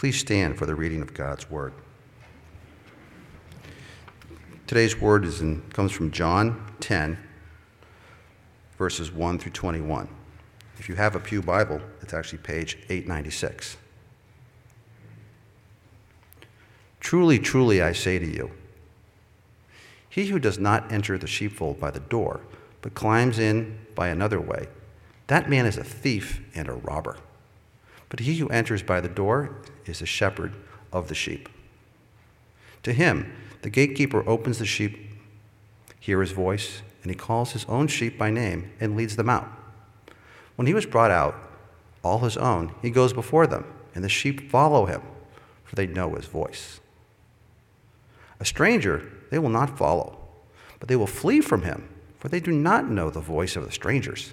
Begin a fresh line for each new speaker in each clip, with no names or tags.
Please stand for the reading of God's word. Today's word is in, comes from John 10, verses 1 through 21. If you have a Pew Bible, it's actually page 896. Truly, truly, I say to you, he who does not enter the sheepfold by the door, but climbs in by another way, that man is a thief and a robber. But he who enters by the door is the shepherd of the sheep. To him, the gatekeeper opens the sheep, hear his voice, and he calls his own sheep by name and leads them out. When he was brought out, all his own, he goes before them, and the sheep follow him, for they know his voice. A stranger they will not follow, but they will flee from him, for they do not know the voice of the strangers.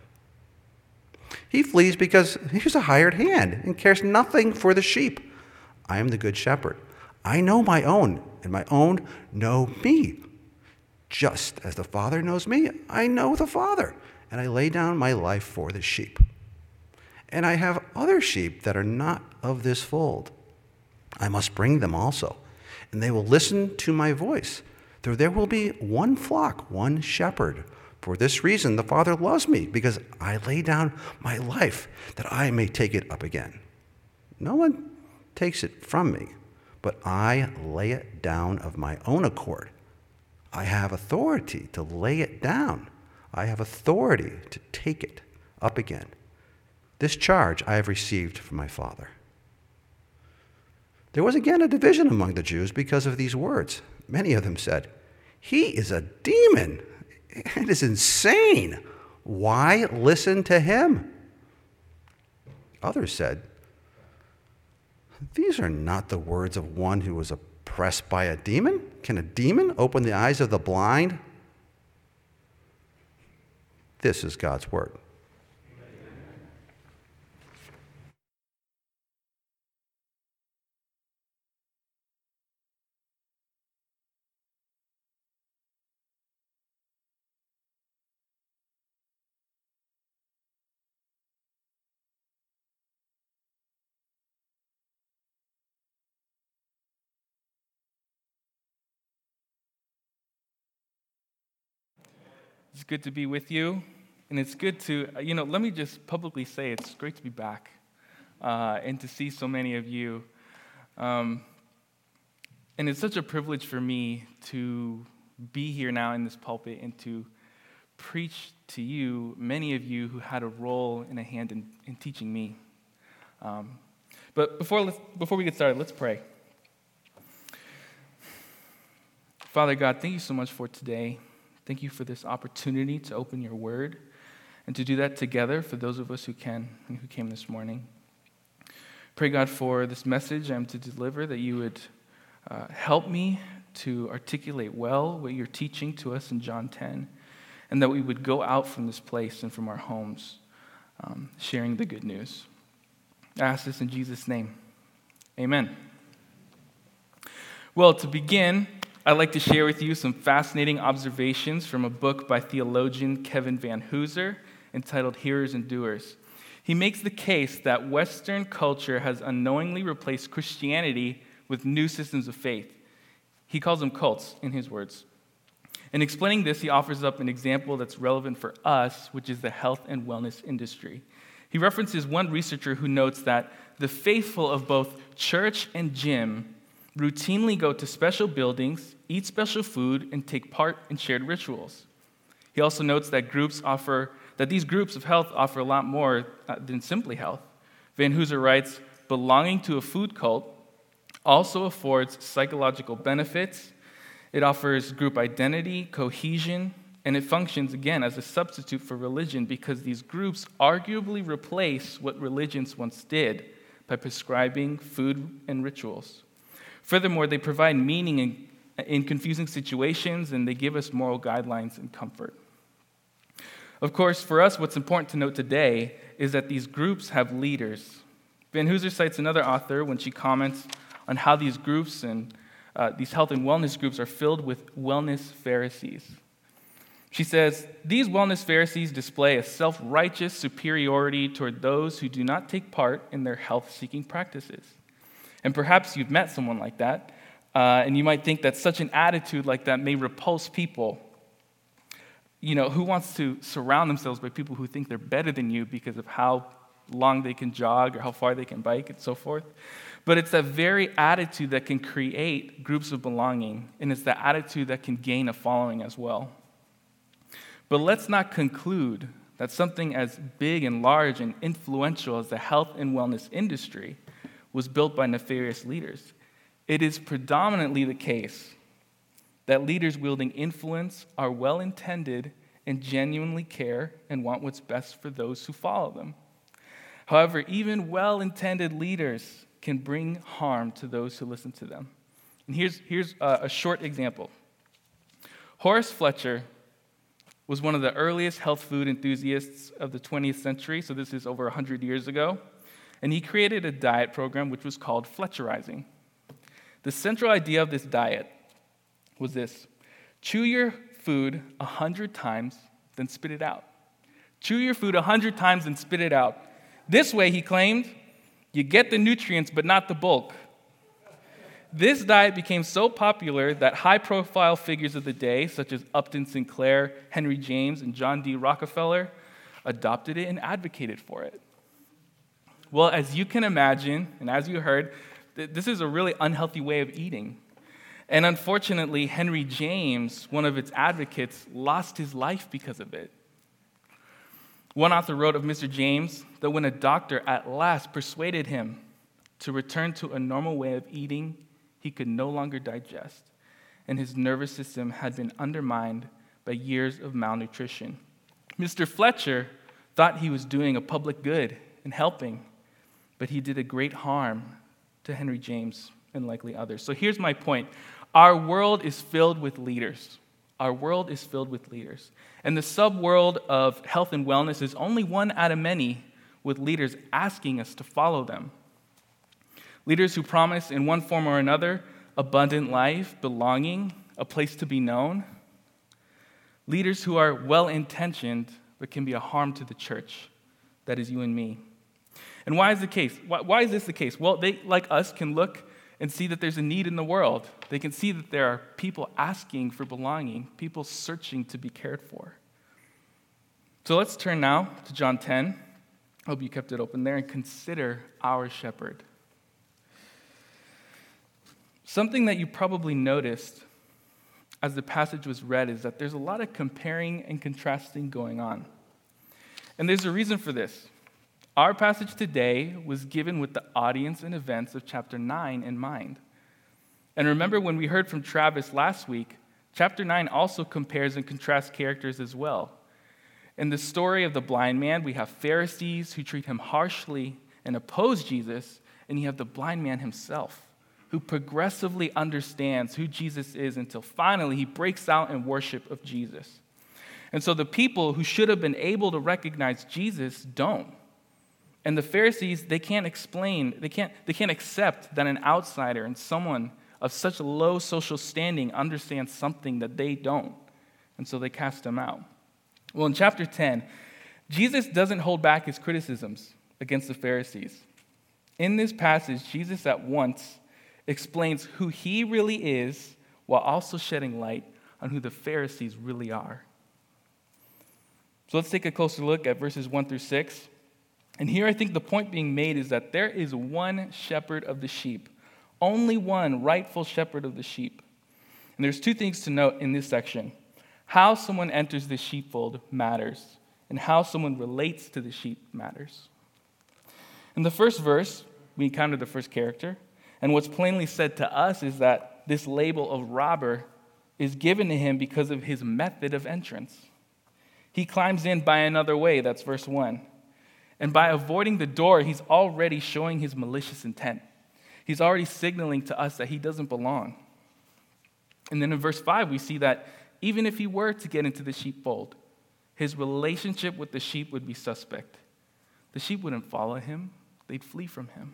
He flees because he's a hired hand and cares nothing for the sheep. I am the good shepherd. I know my own, and my own know me. Just as the Father knows me, I know the Father, and I lay down my life for the sheep. And I have other sheep that are not of this fold. I must bring them also, and they will listen to my voice. There, there will be one flock, one shepherd. For this reason, the Father loves me, because I lay down my life that I may take it up again. No one takes it from me, but I lay it down of my own accord. I have authority to lay it down, I have authority to take it up again. This charge I have received from my Father. There was again a division among the Jews because of these words. Many of them said, He is a demon it is insane. Why listen to him? Others said, These are not the words of one who was oppressed by a demon. Can a demon open the eyes of the blind? This is God's word.
It's good to be with you. And it's good to, you know, let me just publicly say it's great to be back uh, and to see so many of you. Um, and it's such a privilege for me to be here now in this pulpit and to preach to you, many of you who had a role and a hand in, in teaching me. Um, but before, before we get started, let's pray. Father God, thank you so much for today. Thank you for this opportunity to open your word and to do that together for those of us who can and who came this morning. Pray, God, for this message I'm to deliver, that you would uh, help me to articulate well what you're teaching to us in John 10, and that we would go out from this place and from our homes um, sharing the good news. I ask this in Jesus' name. Amen. Well, to begin, I'd like to share with you some fascinating observations from a book by theologian Kevin Vanhoozer entitled Hearers and Doers. He makes the case that Western culture has unknowingly replaced Christianity with new systems of faith. He calls them cults, in his words. In explaining this, he offers up an example that's relevant for us, which is the health and wellness industry. He references one researcher who notes that the faithful of both church and gym routinely go to special buildings, eat special food, and take part in shared rituals. He also notes that groups offer that these groups of health offer a lot more uh, than simply health. Vanhoozer writes, belonging to a food cult also affords psychological benefits. It offers group identity, cohesion, and it functions again as a substitute for religion because these groups arguably replace what religions once did by prescribing food and rituals. Furthermore, they provide meaning in, in confusing situations and they give us moral guidelines and comfort. Of course, for us, what's important to note today is that these groups have leaders. Vanhoozer cites another author when she comments on how these groups and uh, these health and wellness groups are filled with wellness Pharisees. She says, These wellness Pharisees display a self righteous superiority toward those who do not take part in their health seeking practices. And perhaps you've met someone like that, uh, and you might think that such an attitude like that may repulse people. You know, who wants to surround themselves by people who think they're better than you because of how long they can jog or how far they can bike and so forth? But it's that very attitude that can create groups of belonging, and it's that attitude that can gain a following as well. But let's not conclude that something as big and large and influential as the health and wellness industry was built by nefarious leaders. It is predominantly the case that leaders wielding influence are well intended and genuinely care and want what's best for those who follow them. However, even well intended leaders can bring harm to those who listen to them. And here's, here's a, a short example Horace Fletcher was one of the earliest health food enthusiasts of the 20th century, so this is over 100 years ago and he created a diet program which was called Fletcherizing. The central idea of this diet was this chew your food a hundred times, then spit it out. Chew your food a hundred times and spit it out. This way, he claimed, you get the nutrients but not the bulk. This diet became so popular that high profile figures of the day, such as Upton Sinclair, Henry James, and John D. Rockefeller, adopted it and advocated for it. Well, as you can imagine, and as you heard, this is a really unhealthy way of eating. And unfortunately, Henry James, one of its advocates, lost his life because of it. One author wrote of Mr. James that when a doctor at last persuaded him to return to a normal way of eating, he could no longer digest, and his nervous system had been undermined by years of malnutrition. Mr. Fletcher thought he was doing a public good and helping, but he did a great harm to Henry James and likely others. So here's my point our world is filled with leaders. Our world is filled with leaders. And the subworld of health and wellness is only one out of many with leaders asking us to follow them. Leaders who promise, in one form or another, abundant life, belonging, a place to be known. Leaders who are well intentioned but can be a harm to the church. That is you and me. And why is the case? Why, why is this the case? Well, they, like us, can look and see that there's a need in the world. They can see that there are people asking for belonging, people searching to be cared for. So let's turn now to John 10. I hope you kept it open there and consider our shepherd. Something that you probably noticed as the passage was read is that there's a lot of comparing and contrasting going on. And there's a reason for this. Our passage today was given with the audience and events of chapter 9 in mind. And remember when we heard from Travis last week, chapter 9 also compares and contrasts characters as well. In the story of the blind man, we have Pharisees who treat him harshly and oppose Jesus, and you have the blind man himself who progressively understands who Jesus is until finally he breaks out in worship of Jesus. And so the people who should have been able to recognize Jesus don't. And the Pharisees, they can't explain, they can't, they can't accept that an outsider and someone of such low social standing understands something that they don't. And so they cast him out. Well, in chapter 10, Jesus doesn't hold back his criticisms against the Pharisees. In this passage, Jesus at once explains who he really is while also shedding light on who the Pharisees really are. So let's take a closer look at verses 1 through 6. And here I think the point being made is that there is one shepherd of the sheep. only one rightful shepherd of the sheep. And there's two things to note in this section. How someone enters the sheepfold matters, and how someone relates to the sheep matters. In the first verse, we encounter the first character, and what's plainly said to us is that this label of robber is given to him because of his method of entrance. He climbs in by another way, that's verse 1. And by avoiding the door, he's already showing his malicious intent. He's already signaling to us that he doesn't belong. And then in verse 5, we see that even if he were to get into the sheepfold, his relationship with the sheep would be suspect. The sheep wouldn't follow him, they'd flee from him.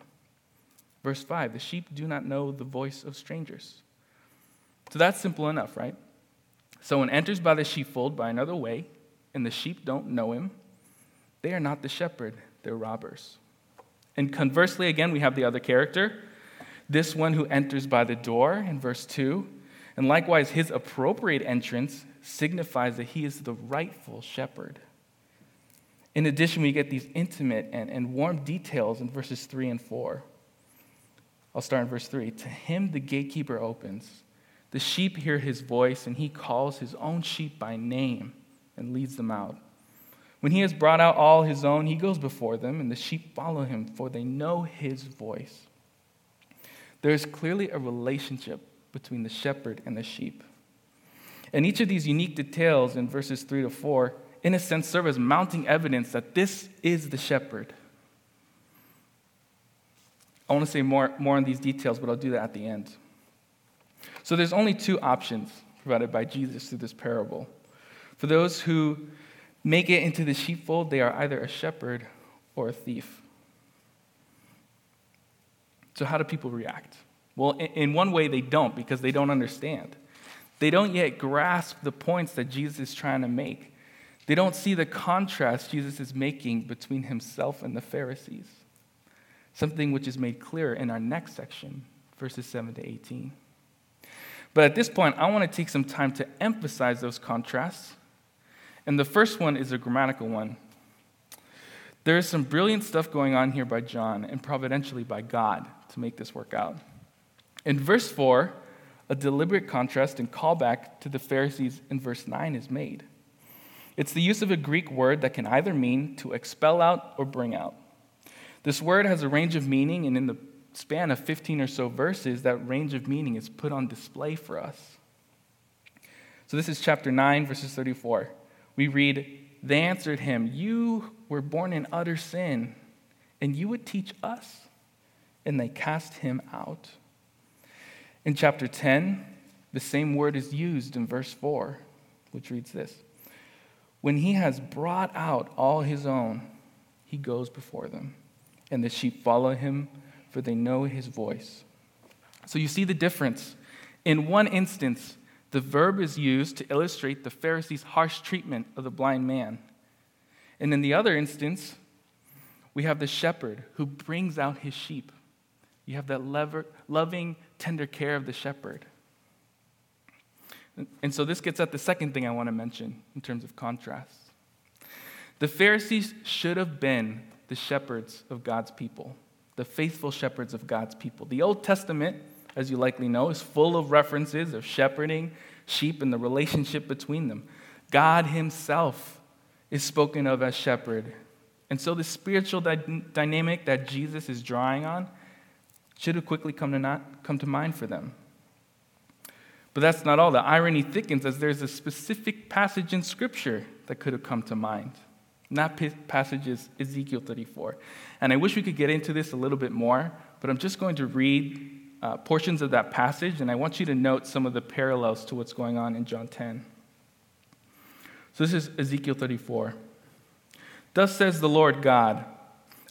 Verse 5 the sheep do not know the voice of strangers. So that's simple enough, right? Someone enters by the sheepfold by another way, and the sheep don't know him. They are not the shepherd, they're robbers. And conversely, again, we have the other character, this one who enters by the door in verse 2. And likewise, his appropriate entrance signifies that he is the rightful shepherd. In addition, we get these intimate and, and warm details in verses 3 and 4. I'll start in verse 3. To him the gatekeeper opens. The sheep hear his voice, and he calls his own sheep by name and leads them out. When he has brought out all his own, he goes before them, and the sheep follow him, for they know his voice. There is clearly a relationship between the shepherd and the sheep. And each of these unique details in verses 3 to 4, in a sense, serve as mounting evidence that this is the shepherd. I want to say more, more on these details, but I'll do that at the end. So there's only two options provided by Jesus through this parable. For those who make it into the sheepfold, they are either a shepherd or a thief. So, how do people react? Well, in one way, they don't because they don't understand. They don't yet grasp the points that Jesus is trying to make. They don't see the contrast Jesus is making between himself and the Pharisees, something which is made clear in our next section, verses 7 to 18. But at this point, I want to take some time to emphasize those contrasts and the first one is a grammatical one. There is some brilliant stuff going on here by John and providentially by God to make this work out. In verse 4, a deliberate contrast and callback to the Pharisees in verse 9 is made. It's the use of a Greek word that can either mean to expel out or bring out. This word has a range of meaning, and in the span of 15 or so verses, that range of meaning is put on display for us. So this is chapter 9, verses 34 we read, They answered him, You were born in utter sin, and you would teach us. And they cast him out. In chapter 10, the same word is used in verse 4, which reads this When he has brought out all his own, he goes before them, and the sheep follow him, for they know his voice. So you see the difference. In one instance, the verb is used to illustrate the Pharisees' harsh treatment of the blind man. And in the other instance, we have the shepherd who brings out his sheep. You have that lever, loving, tender care of the shepherd. And so this gets at the second thing I want to mention in terms of contrast. The Pharisees should have been the shepherds of God's people, the faithful shepherds of God's people. The Old Testament as you likely know, is full of references of shepherding sheep and the relationship between them. God Himself is spoken of as shepherd. And so the spiritual dy- dynamic that Jesus is drawing on should have quickly come to, not, come to mind for them. But that's not all. The irony thickens as there's a specific passage in Scripture that could have come to mind. And that passage is Ezekiel 34. And I wish we could get into this a little bit more, but I'm just going to read uh, portions of that passage, and I want you to note some of the parallels to what's going on in John 10. So this is Ezekiel 34. Thus says the Lord God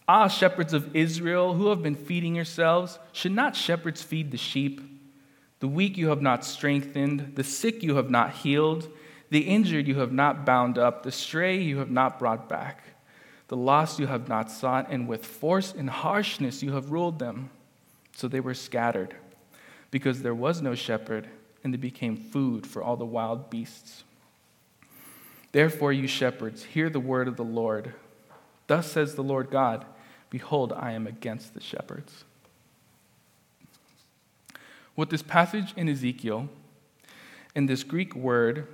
Ah, shepherds of Israel, who have been feeding yourselves, should not shepherds feed the sheep? The weak you have not strengthened, the sick you have not healed, the injured you have not bound up, the stray you have not brought back, the lost you have not sought, and with force and harshness you have ruled them. So they were scattered because there was no shepherd, and they became food for all the wild beasts. Therefore, you shepherds, hear the word of the Lord. Thus says the Lord God Behold, I am against the shepherds. What this passage in Ezekiel and this Greek word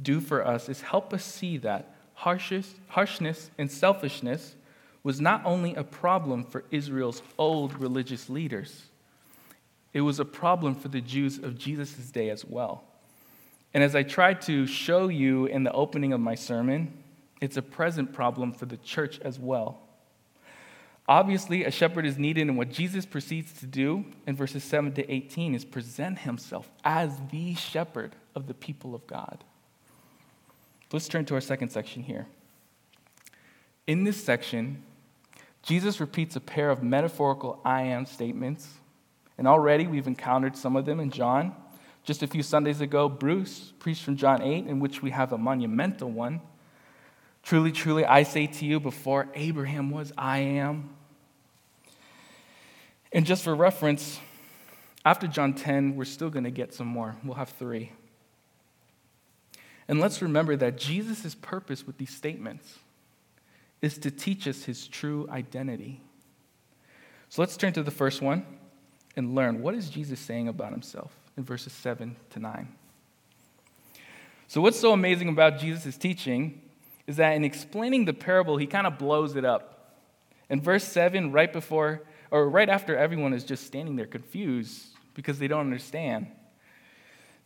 do for us is help us see that harshness and selfishness was not only a problem for Israel's old religious leaders, it was a problem for the Jews of Jesus' day as well. And as I tried to show you in the opening of my sermon, it's a present problem for the church as well. Obviously, a shepherd is needed, and what Jesus proceeds to do in verses 7 to 18 is present himself as the shepherd of the people of God. Let's turn to our second section here. In this section, Jesus repeats a pair of metaphorical I am statements, and already we've encountered some of them in John. Just a few Sundays ago, Bruce preached from John 8, in which we have a monumental one. Truly, truly, I say to you, before Abraham was, I am. And just for reference, after John 10, we're still going to get some more. We'll have three. And let's remember that Jesus' purpose with these statements is to teach us his true identity. So let's turn to the first one and learn what is Jesus saying about himself in verses 7 to 9. So, what's so amazing about Jesus' teaching is that in explaining the parable, he kind of blows it up. In verse 7, right before or right after everyone is just standing there confused because they don't understand.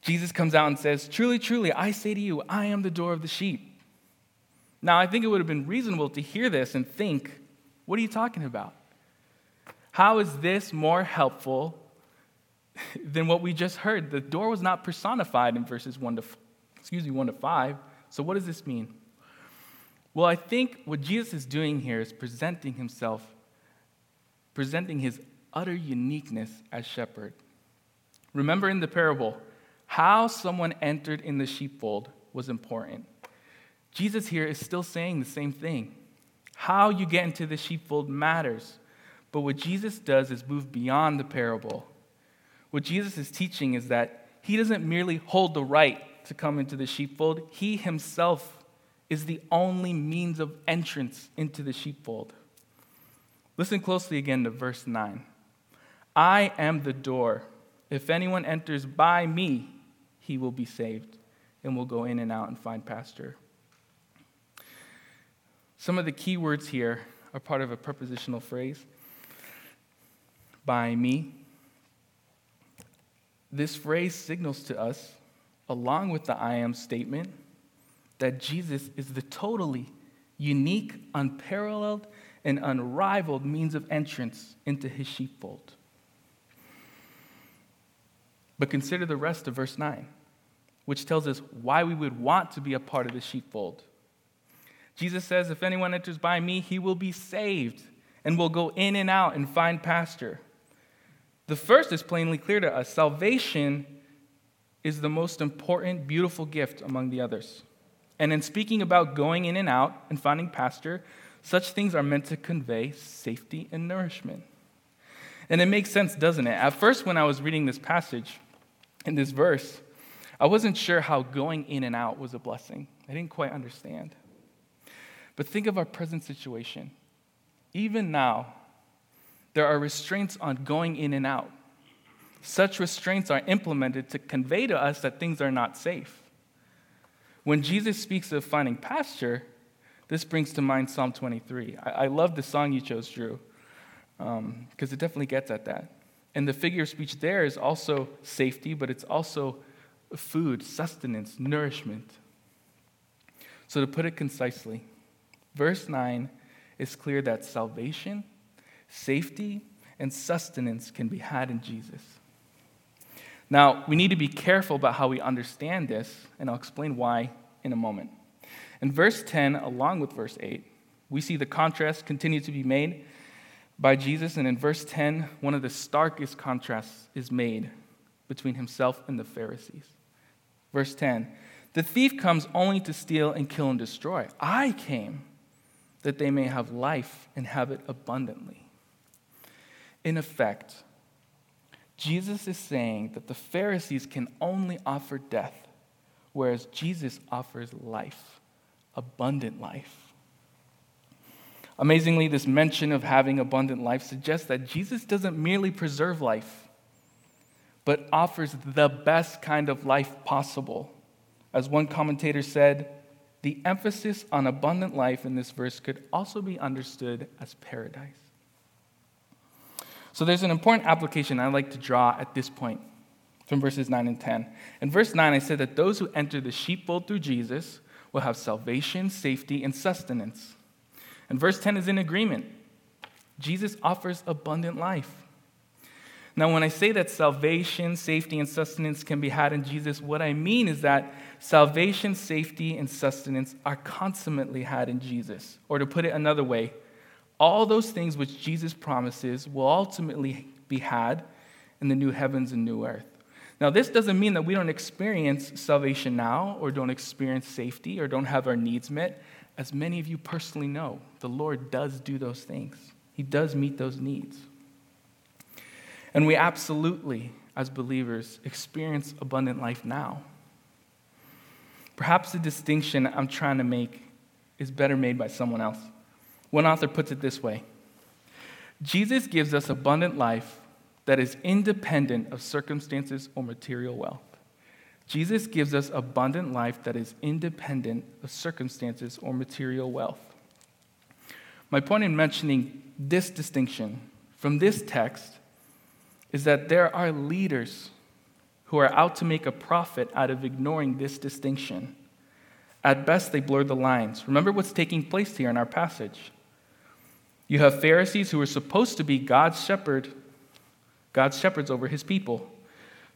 Jesus comes out and says, Truly, truly, I say to you, I am the door of the sheep. Now, I think it would have been reasonable to hear this and think, What are you talking about? How is this more helpful than what we just heard? The door was not personified in verses 1 to, excuse me, 1 to 5. So, what does this mean? Well, I think what Jesus is doing here is presenting himself presenting his utter uniqueness as shepherd. Remember in the parable, how someone entered in the sheepfold was important. Jesus here is still saying the same thing. How you get into the sheepfold matters. But what Jesus does is move beyond the parable. What Jesus is teaching is that he doesn't merely hold the right to come into the sheepfold, he himself is the only means of entrance into the sheepfold. Listen closely again to verse 9. I am the door. If anyone enters by me, he will be saved and will go in and out and find pasture. Some of the key words here are part of a prepositional phrase by me. This phrase signals to us, along with the I am statement, that Jesus is the totally unique, unparalleled, and unrivaled means of entrance into his sheepfold. But consider the rest of verse 9, which tells us why we would want to be a part of the sheepfold. Jesus says, If anyone enters by me, he will be saved and will go in and out and find pasture. The first is plainly clear to us salvation is the most important, beautiful gift among the others. And in speaking about going in and out and finding pasture, such things are meant to convey safety and nourishment. And it makes sense, doesn't it? At first, when I was reading this passage in this verse, I wasn't sure how going in and out was a blessing. I didn't quite understand. But think of our present situation. Even now, there are restraints on going in and out. Such restraints are implemented to convey to us that things are not safe. When Jesus speaks of finding pasture, this brings to mind Psalm 23. I, I love the song you chose, Drew, because um, it definitely gets at that. And the figure of speech there is also safety, but it's also food, sustenance, nourishment. So, to put it concisely, verse 9 is clear that salvation, safety, and sustenance can be had in Jesus. Now, we need to be careful about how we understand this, and I'll explain why in a moment. In verse 10, along with verse 8, we see the contrast continue to be made by Jesus. And in verse 10, one of the starkest contrasts is made between himself and the Pharisees. Verse 10 The thief comes only to steal and kill and destroy. I came that they may have life and have it abundantly. In effect, Jesus is saying that the Pharisees can only offer death, whereas Jesus offers life abundant life. Amazingly, this mention of having abundant life suggests that Jesus doesn't merely preserve life, but offers the best kind of life possible. As one commentator said, the emphasis on abundant life in this verse could also be understood as paradise. So there's an important application I'd like to draw at this point from verses 9 and 10. In verse 9, I said that those who enter the sheepfold through Jesus will have salvation, safety, and sustenance. And verse 10 is in agreement. Jesus offers abundant life. Now, when I say that salvation, safety, and sustenance can be had in Jesus, what I mean is that salvation, safety, and sustenance are consummately had in Jesus. Or to put it another way, all those things which Jesus promises will ultimately be had in the new heavens and new earth. Now, this doesn't mean that we don't experience salvation now, or don't experience safety, or don't have our needs met. As many of you personally know, the Lord does do those things, He does meet those needs. And we absolutely, as believers, experience abundant life now. Perhaps the distinction I'm trying to make is better made by someone else. One author puts it this way Jesus gives us abundant life that is independent of circumstances or material wealth. Jesus gives us abundant life that is independent of circumstances or material wealth. My point in mentioning this distinction from this text is that there are leaders who are out to make a profit out of ignoring this distinction. At best, they blur the lines. Remember what's taking place here in our passage. You have Pharisees who are supposed to be God's shepherd, God's shepherds over his people.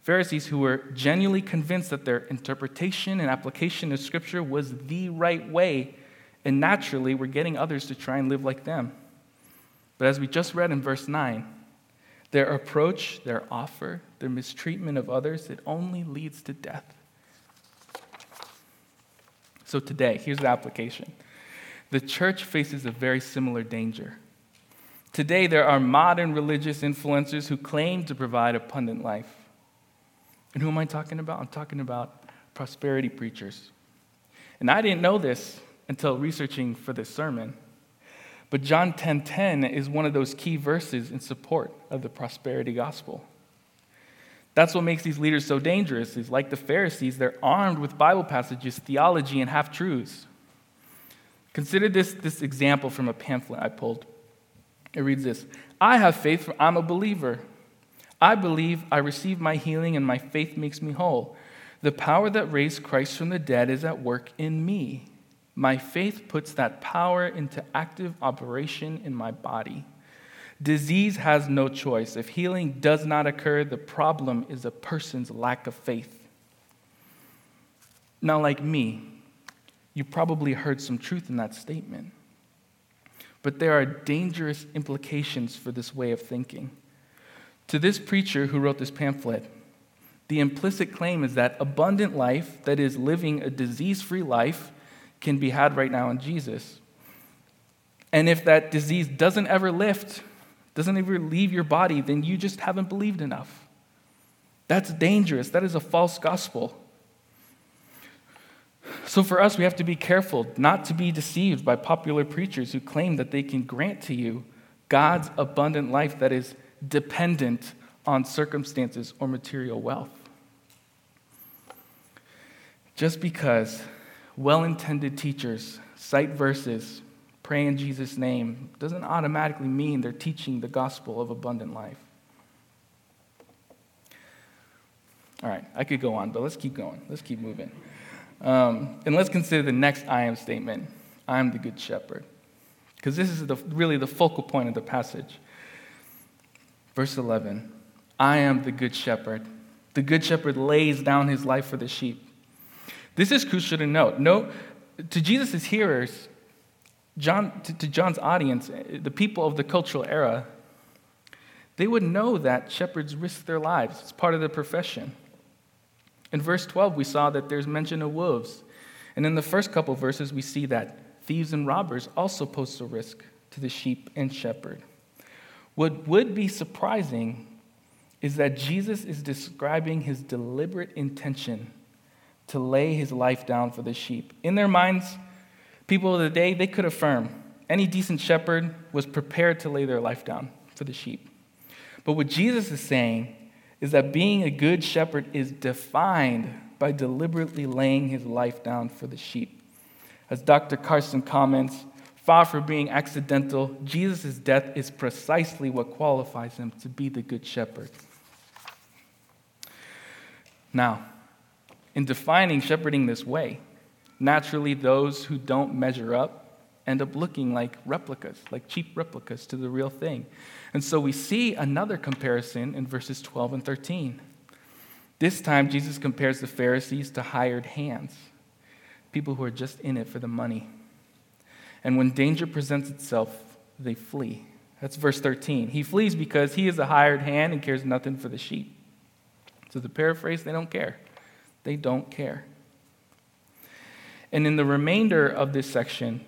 Pharisees who were genuinely convinced that their interpretation and application of Scripture was the right way, and naturally were getting others to try and live like them. But as we just read in verse 9, their approach, their offer, their mistreatment of others, it only leads to death. So today, here's the application. The church faces a very similar danger. Today, there are modern religious influencers who claim to provide abundant life. And who am I talking about? I'm talking about prosperity preachers. And I didn't know this until researching for this sermon. But John 10:10 10, 10 is one of those key verses in support of the prosperity gospel. That's what makes these leaders so dangerous. Is like the Pharisees, they're armed with Bible passages, theology, and half truths. Consider this, this example from a pamphlet I pulled. It reads this I have faith, for I'm a believer. I believe I receive my healing, and my faith makes me whole. The power that raised Christ from the dead is at work in me. My faith puts that power into active operation in my body. Disease has no choice. If healing does not occur, the problem is a person's lack of faith. Now, like me, you probably heard some truth in that statement. But there are dangerous implications for this way of thinking. To this preacher who wrote this pamphlet, the implicit claim is that abundant life, that is, living a disease free life, can be had right now in Jesus. And if that disease doesn't ever lift, doesn't ever leave your body, then you just haven't believed enough. That's dangerous. That is a false gospel. So, for us, we have to be careful not to be deceived by popular preachers who claim that they can grant to you God's abundant life that is dependent on circumstances or material wealth. Just because well intended teachers cite verses, pray in Jesus' name, doesn't automatically mean they're teaching the gospel of abundant life. All right, I could go on, but let's keep going. Let's keep moving. Um, and let's consider the next I am statement I am the good shepherd. Because this is the, really the focal point of the passage. Verse 11 I am the good shepherd. The good shepherd lays down his life for the sheep. This is crucial to note. No, to Jesus' hearers, John, to, to John's audience, the people of the cultural era, they would know that shepherds risk their lives. It's part of the profession. In verse 12, we saw that there's mention of wolves. And in the first couple verses, we see that thieves and robbers also pose a risk to the sheep and shepherd. What would be surprising is that Jesus is describing his deliberate intention to lay his life down for the sheep. In their minds, people of the day, they could affirm any decent shepherd was prepared to lay their life down for the sheep. But what Jesus is saying is that being a good shepherd is defined by deliberately laying his life down for the sheep. As Dr. Carson comments, far from being accidental, Jesus' death is precisely what qualifies him to be the good shepherd. Now, in defining shepherding this way, naturally those who don't measure up end up looking like replicas, like cheap replicas to the real thing. And so we see another comparison in verses 12 and 13. This time, Jesus compares the Pharisees to hired hands, people who are just in it for the money. And when danger presents itself, they flee. That's verse 13. He flees because he is a hired hand and cares nothing for the sheep. So, the paraphrase, they don't care. They don't care. And in the remainder of this section,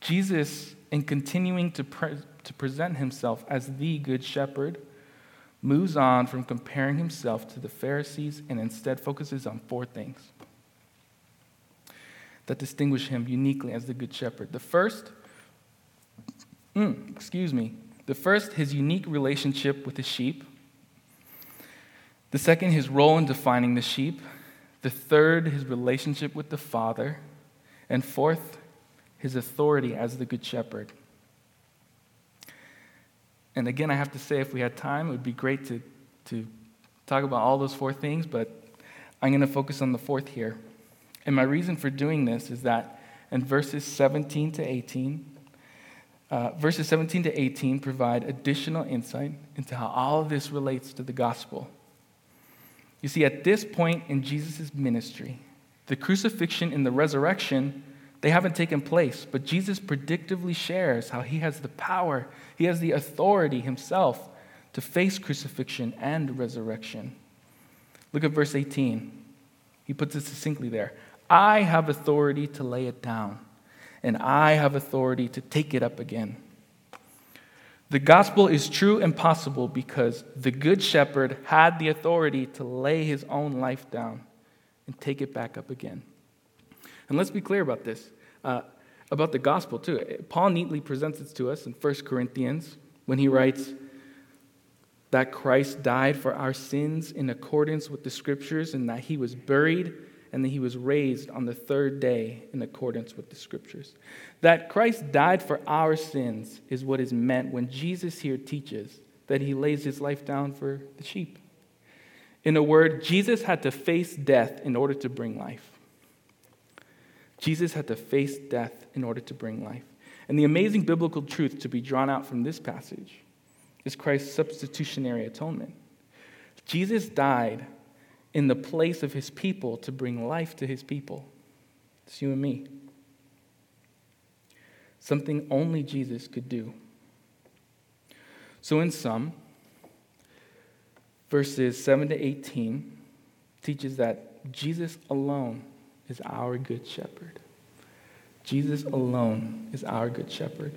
Jesus, in continuing to, pre- to present himself as the good shepherd, moves on from comparing himself to the Pharisees and instead focuses on four things that distinguish him uniquely as the good shepherd. The first, mm, excuse me, the first, his unique relationship with the sheep. The second, his role in defining the sheep. The third, his relationship with the Father. And fourth, his authority as the Good Shepherd. And again, I have to say, if we had time, it would be great to, to talk about all those four things, but I'm going to focus on the fourth here. And my reason for doing this is that in verses 17 to 18, uh, verses 17 to 18 provide additional insight into how all of this relates to the gospel. You see, at this point in Jesus' ministry, the crucifixion and the resurrection they haven't taken place, but Jesus predictively shares how he has the power, he has the authority himself to face crucifixion and resurrection. Look at verse 18. He puts it succinctly there I have authority to lay it down, and I have authority to take it up again. The gospel is true and possible because the good shepherd had the authority to lay his own life down and take it back up again. And let's be clear about this, uh, about the gospel too. Paul neatly presents it to us in 1 Corinthians when he writes that Christ died for our sins in accordance with the scriptures and that he was buried and that he was raised on the third day in accordance with the scriptures. That Christ died for our sins is what is meant when Jesus here teaches that he lays his life down for the sheep. In a word, Jesus had to face death in order to bring life. Jesus had to face death in order to bring life. And the amazing biblical truth to be drawn out from this passage is Christ's substitutionary atonement. Jesus died in the place of his people to bring life to his people. It's you and me. Something only Jesus could do. So, in sum, verses 7 to 18 teaches that Jesus alone is our good shepherd. Jesus alone is our good shepherd.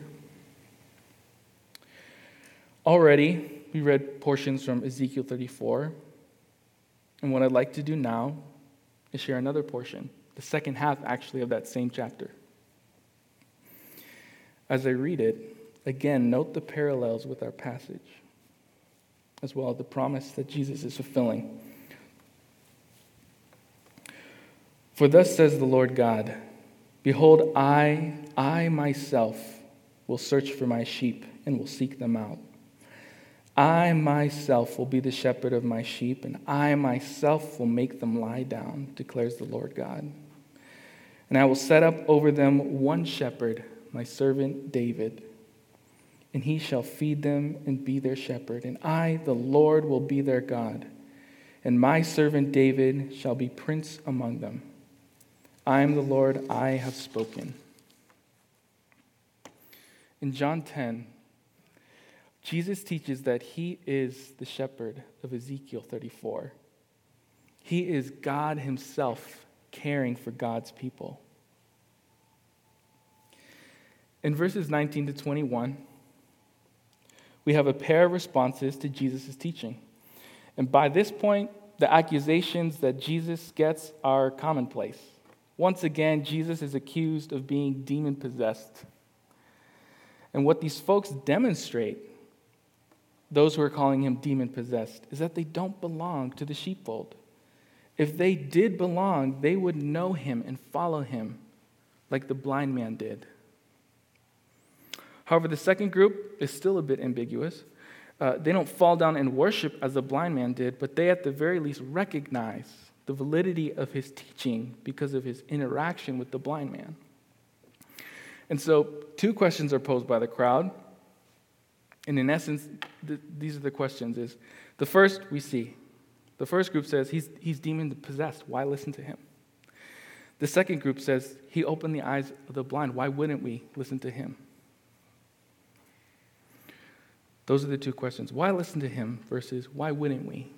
Already, we read portions from Ezekiel 34. And what I'd like to do now is share another portion, the second half actually of that same chapter. As I read it, again, note the parallels with our passage, as well as the promise that Jesus is fulfilling. For thus says the Lord God Behold, I, I myself will search for my sheep and will seek them out. I myself will be the shepherd of my sheep, and I myself will make them lie down, declares the Lord God. And I will set up over them one shepherd, my servant David, and he shall feed them and be their shepherd. And I, the Lord, will be their God, and my servant David shall be prince among them. I am the Lord, I have spoken. In John 10, Jesus teaches that he is the shepherd of Ezekiel 34. He is God himself caring for God's people. In verses 19 to 21, we have a pair of responses to Jesus' teaching. And by this point, the accusations that Jesus gets are commonplace. Once again, Jesus is accused of being demon possessed. And what these folks demonstrate those who are calling him demon possessed is that they don't belong to the sheepfold. If they did belong, they would know him and follow him like the blind man did. However, the second group is still a bit ambiguous. Uh, they don't fall down and worship as the blind man did, but they at the very least recognize the validity of his teaching because of his interaction with the blind man. And so, two questions are posed by the crowd. And in essence, th- these are the questions is the first we see the first group says he's, he's demon possessed. Why listen to him? The second group says he opened the eyes of the blind. Why wouldn't we listen to him? Those are the two questions. Why listen to him versus why wouldn't we?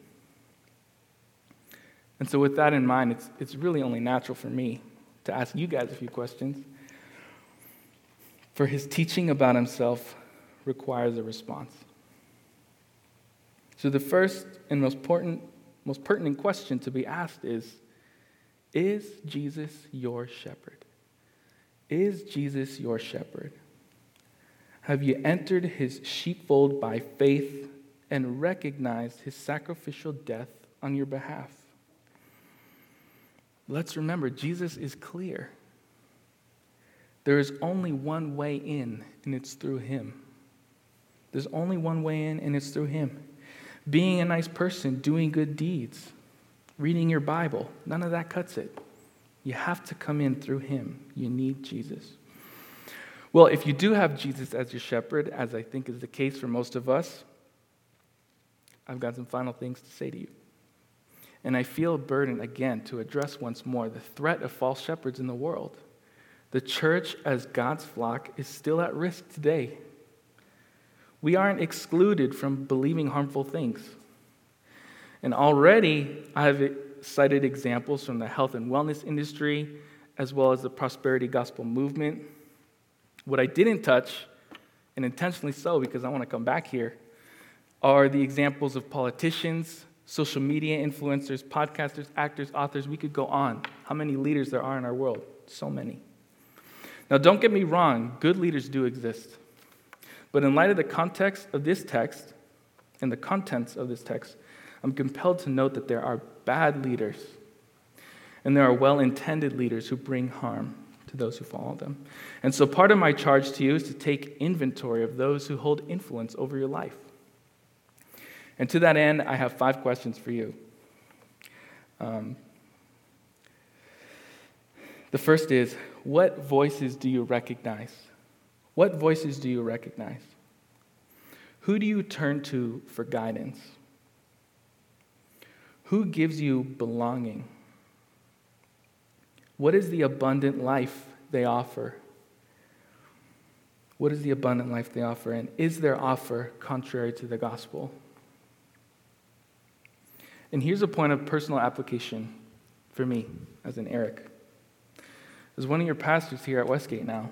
And so, with that in mind, it's, it's really only natural for me to ask you guys a few questions. For his teaching about himself requires a response. So, the first and most important most pertinent question to be asked is Is Jesus your shepherd? Is Jesus your shepherd? Have you entered his sheepfold by faith and recognized his sacrificial death on your behalf? Let's remember, Jesus is clear. There is only one way in, and it's through him. There's only one way in, and it's through him being a nice person, doing good deeds, reading your Bible. None of that cuts it. You have to come in through Him. You need Jesus. Well, if you do have Jesus as your shepherd, as I think is the case for most of us, I've got some final things to say to you. And I feel a burden again to address once more the threat of false shepherds in the world. The church, as God's flock, is still at risk today. We aren't excluded from believing harmful things. And already I have cited examples from the health and wellness industry as well as the prosperity gospel movement. What I didn't touch, and intentionally so because I want to come back here, are the examples of politicians, social media influencers, podcasters, actors, authors. We could go on. How many leaders there are in our world? So many. Now, don't get me wrong, good leaders do exist. But in light of the context of this text and the contents of this text, I'm compelled to note that there are bad leaders and there are well intended leaders who bring harm to those who follow them. And so part of my charge to you is to take inventory of those who hold influence over your life. And to that end, I have five questions for you. Um, the first is What voices do you recognize? What voices do you recognize? Who do you turn to for guidance? Who gives you belonging? What is the abundant life they offer? What is the abundant life they offer? And is their offer contrary to the gospel? And here's a point of personal application for me as an Eric. As one of your pastors here at Westgate now,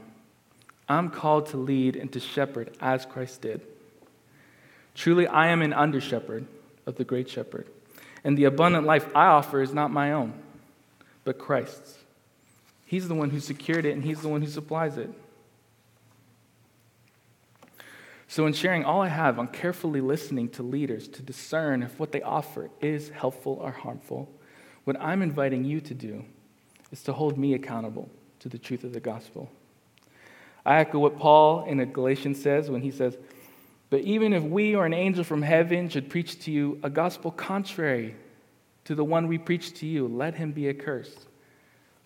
I'm called to lead and to shepherd as Christ did. Truly, I am an under shepherd of the great shepherd. And the abundant life I offer is not my own, but Christ's. He's the one who secured it, and He's the one who supplies it. So, in sharing all I have on carefully listening to leaders to discern if what they offer is helpful or harmful, what I'm inviting you to do is to hold me accountable to the truth of the gospel. I echo what Paul in Galatians says when he says, But even if we or an angel from heaven should preach to you a gospel contrary to the one we preach to you, let him be accursed.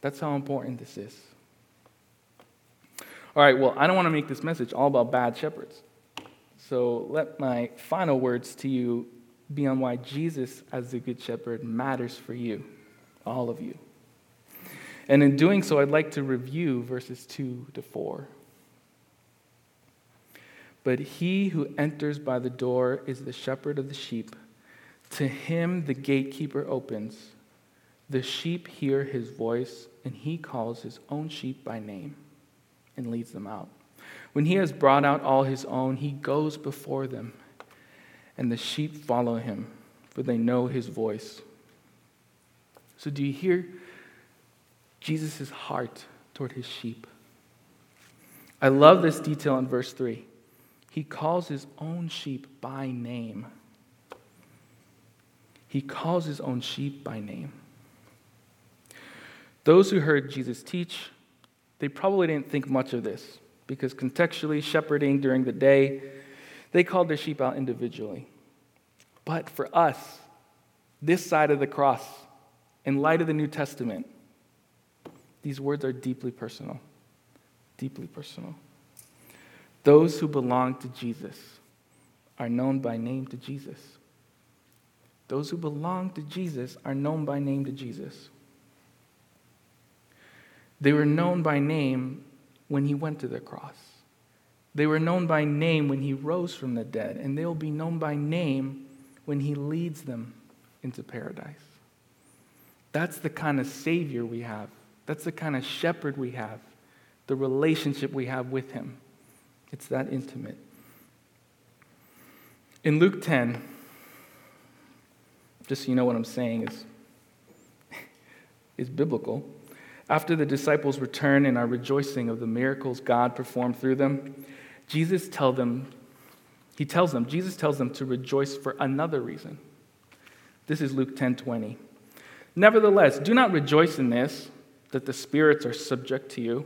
That's how important this is. All right, well, I don't want to make this message all about bad shepherds. So let my final words to you be on why Jesus, as the Good Shepherd, matters for you, all of you. And in doing so, I'd like to review verses 2 to 4. But he who enters by the door is the shepherd of the sheep. To him the gatekeeper opens. The sheep hear his voice, and he calls his own sheep by name and leads them out. When he has brought out all his own, he goes before them, and the sheep follow him, for they know his voice. So, do you hear Jesus' heart toward his sheep? I love this detail in verse 3. He calls his own sheep by name. He calls his own sheep by name. Those who heard Jesus teach, they probably didn't think much of this because contextually, shepherding during the day, they called their sheep out individually. But for us, this side of the cross, in light of the New Testament, these words are deeply personal. Deeply personal. Those who belong to Jesus are known by name to Jesus. Those who belong to Jesus are known by name to Jesus. They were known by name when he went to the cross. They were known by name when he rose from the dead, and they will be known by name when he leads them into paradise. That's the kind of Savior we have. That's the kind of shepherd we have, the relationship we have with him. It's that intimate. In Luke 10, just so you know what I'm saying is, is biblical. After the disciples return and are rejoicing of the miracles God performed through them, Jesus tell them, he tells them, Jesus tells them to rejoice for another reason. This is Luke 10 20. Nevertheless, do not rejoice in this, that the spirits are subject to you,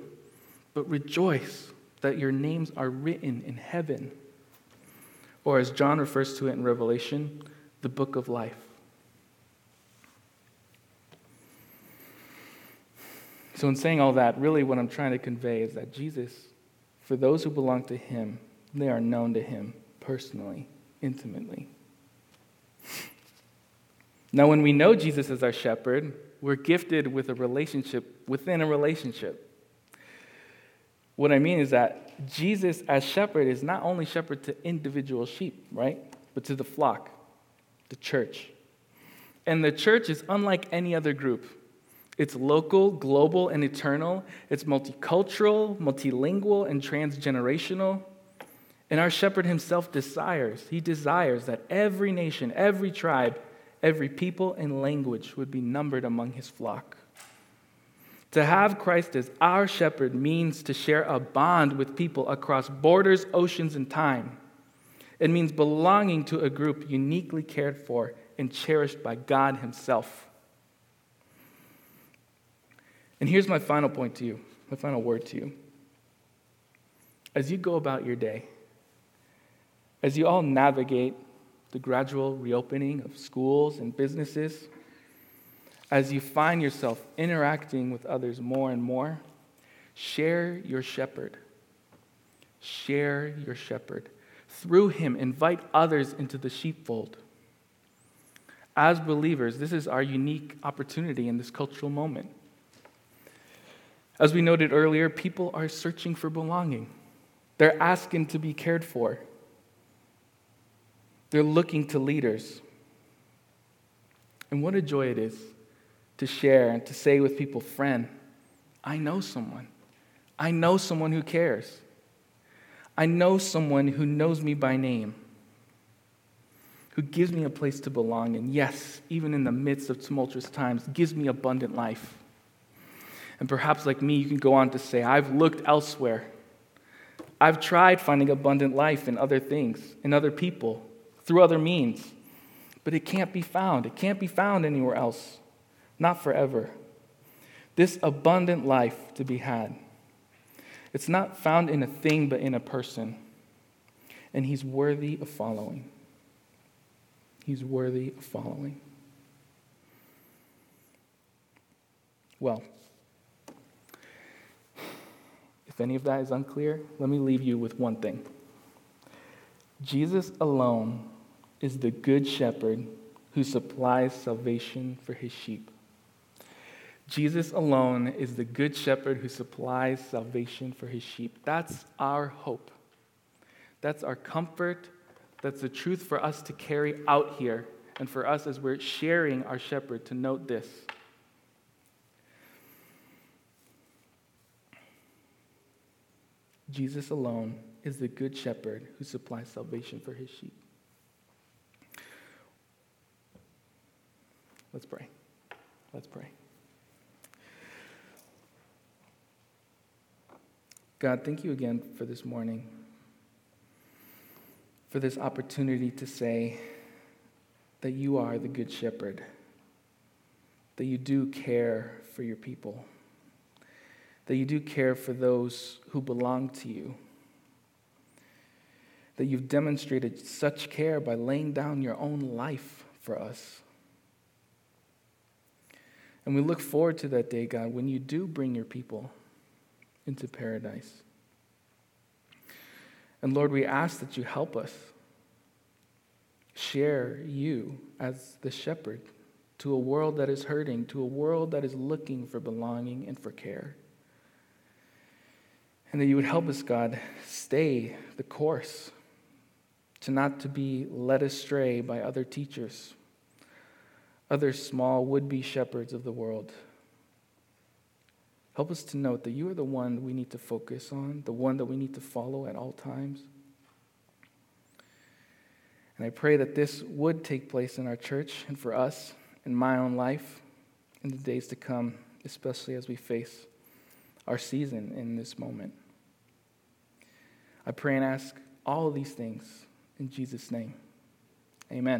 but rejoice that your names are written in heaven. Or as John refers to it in Revelation, the book of life. So, in saying all that, really what I'm trying to convey is that Jesus, for those who belong to him, they are known to him personally, intimately. Now, when we know Jesus as our shepherd, we're gifted with a relationship within a relationship. What I mean is that Jesus, as shepherd, is not only shepherd to individual sheep, right? But to the flock, the church. And the church is unlike any other group. It's local, global, and eternal. It's multicultural, multilingual, and transgenerational. And our shepherd himself desires, he desires that every nation, every tribe, every people and language would be numbered among his flock. To have Christ as our shepherd means to share a bond with people across borders, oceans, and time. It means belonging to a group uniquely cared for and cherished by God Himself. And here's my final point to you, my final word to you. As you go about your day, as you all navigate the gradual reopening of schools and businesses, as you find yourself interacting with others more and more, share your shepherd. Share your shepherd. Through him, invite others into the sheepfold. As believers, this is our unique opportunity in this cultural moment. As we noted earlier, people are searching for belonging. They're asking to be cared for. They're looking to leaders. And what a joy it is to share and to say with people, friend, I know someone. I know someone who cares. I know someone who knows me by name, who gives me a place to belong. And yes, even in the midst of tumultuous times, gives me abundant life. And perhaps, like me, you can go on to say, I've looked elsewhere. I've tried finding abundant life in other things, in other people, through other means, but it can't be found. It can't be found anywhere else, not forever. This abundant life to be had, it's not found in a thing, but in a person. And he's worthy of following. He's worthy of following. Well, if any of that is unclear, let me leave you with one thing Jesus alone is the good shepherd who supplies salvation for his sheep. Jesus alone is the good shepherd who supplies salvation for his sheep. That's our hope. That's our comfort. That's the truth for us to carry out here and for us as we're sharing our shepherd to note this. Jesus alone is the good shepherd who supplies salvation for his sheep. Let's pray. Let's pray. God, thank you again for this morning. for this opportunity to say that you are the Good Shepherd, that you do care for your people, that you do care for those who belong to you, that you've demonstrated such care by laying down your own life for us. And we look forward to that day, God, when you do bring your people into paradise. And Lord, we ask that you help us share you as the shepherd to a world that is hurting, to a world that is looking for belonging and for care. And that you would help us, God, stay the course, to not to be led astray by other teachers, other small would-be shepherds of the world. Help us to note that you are the one we need to focus on, the one that we need to follow at all times. And I pray that this would take place in our church and for us in my own life in the days to come, especially as we face our season in this moment. I pray and ask all of these things in Jesus' name. Amen.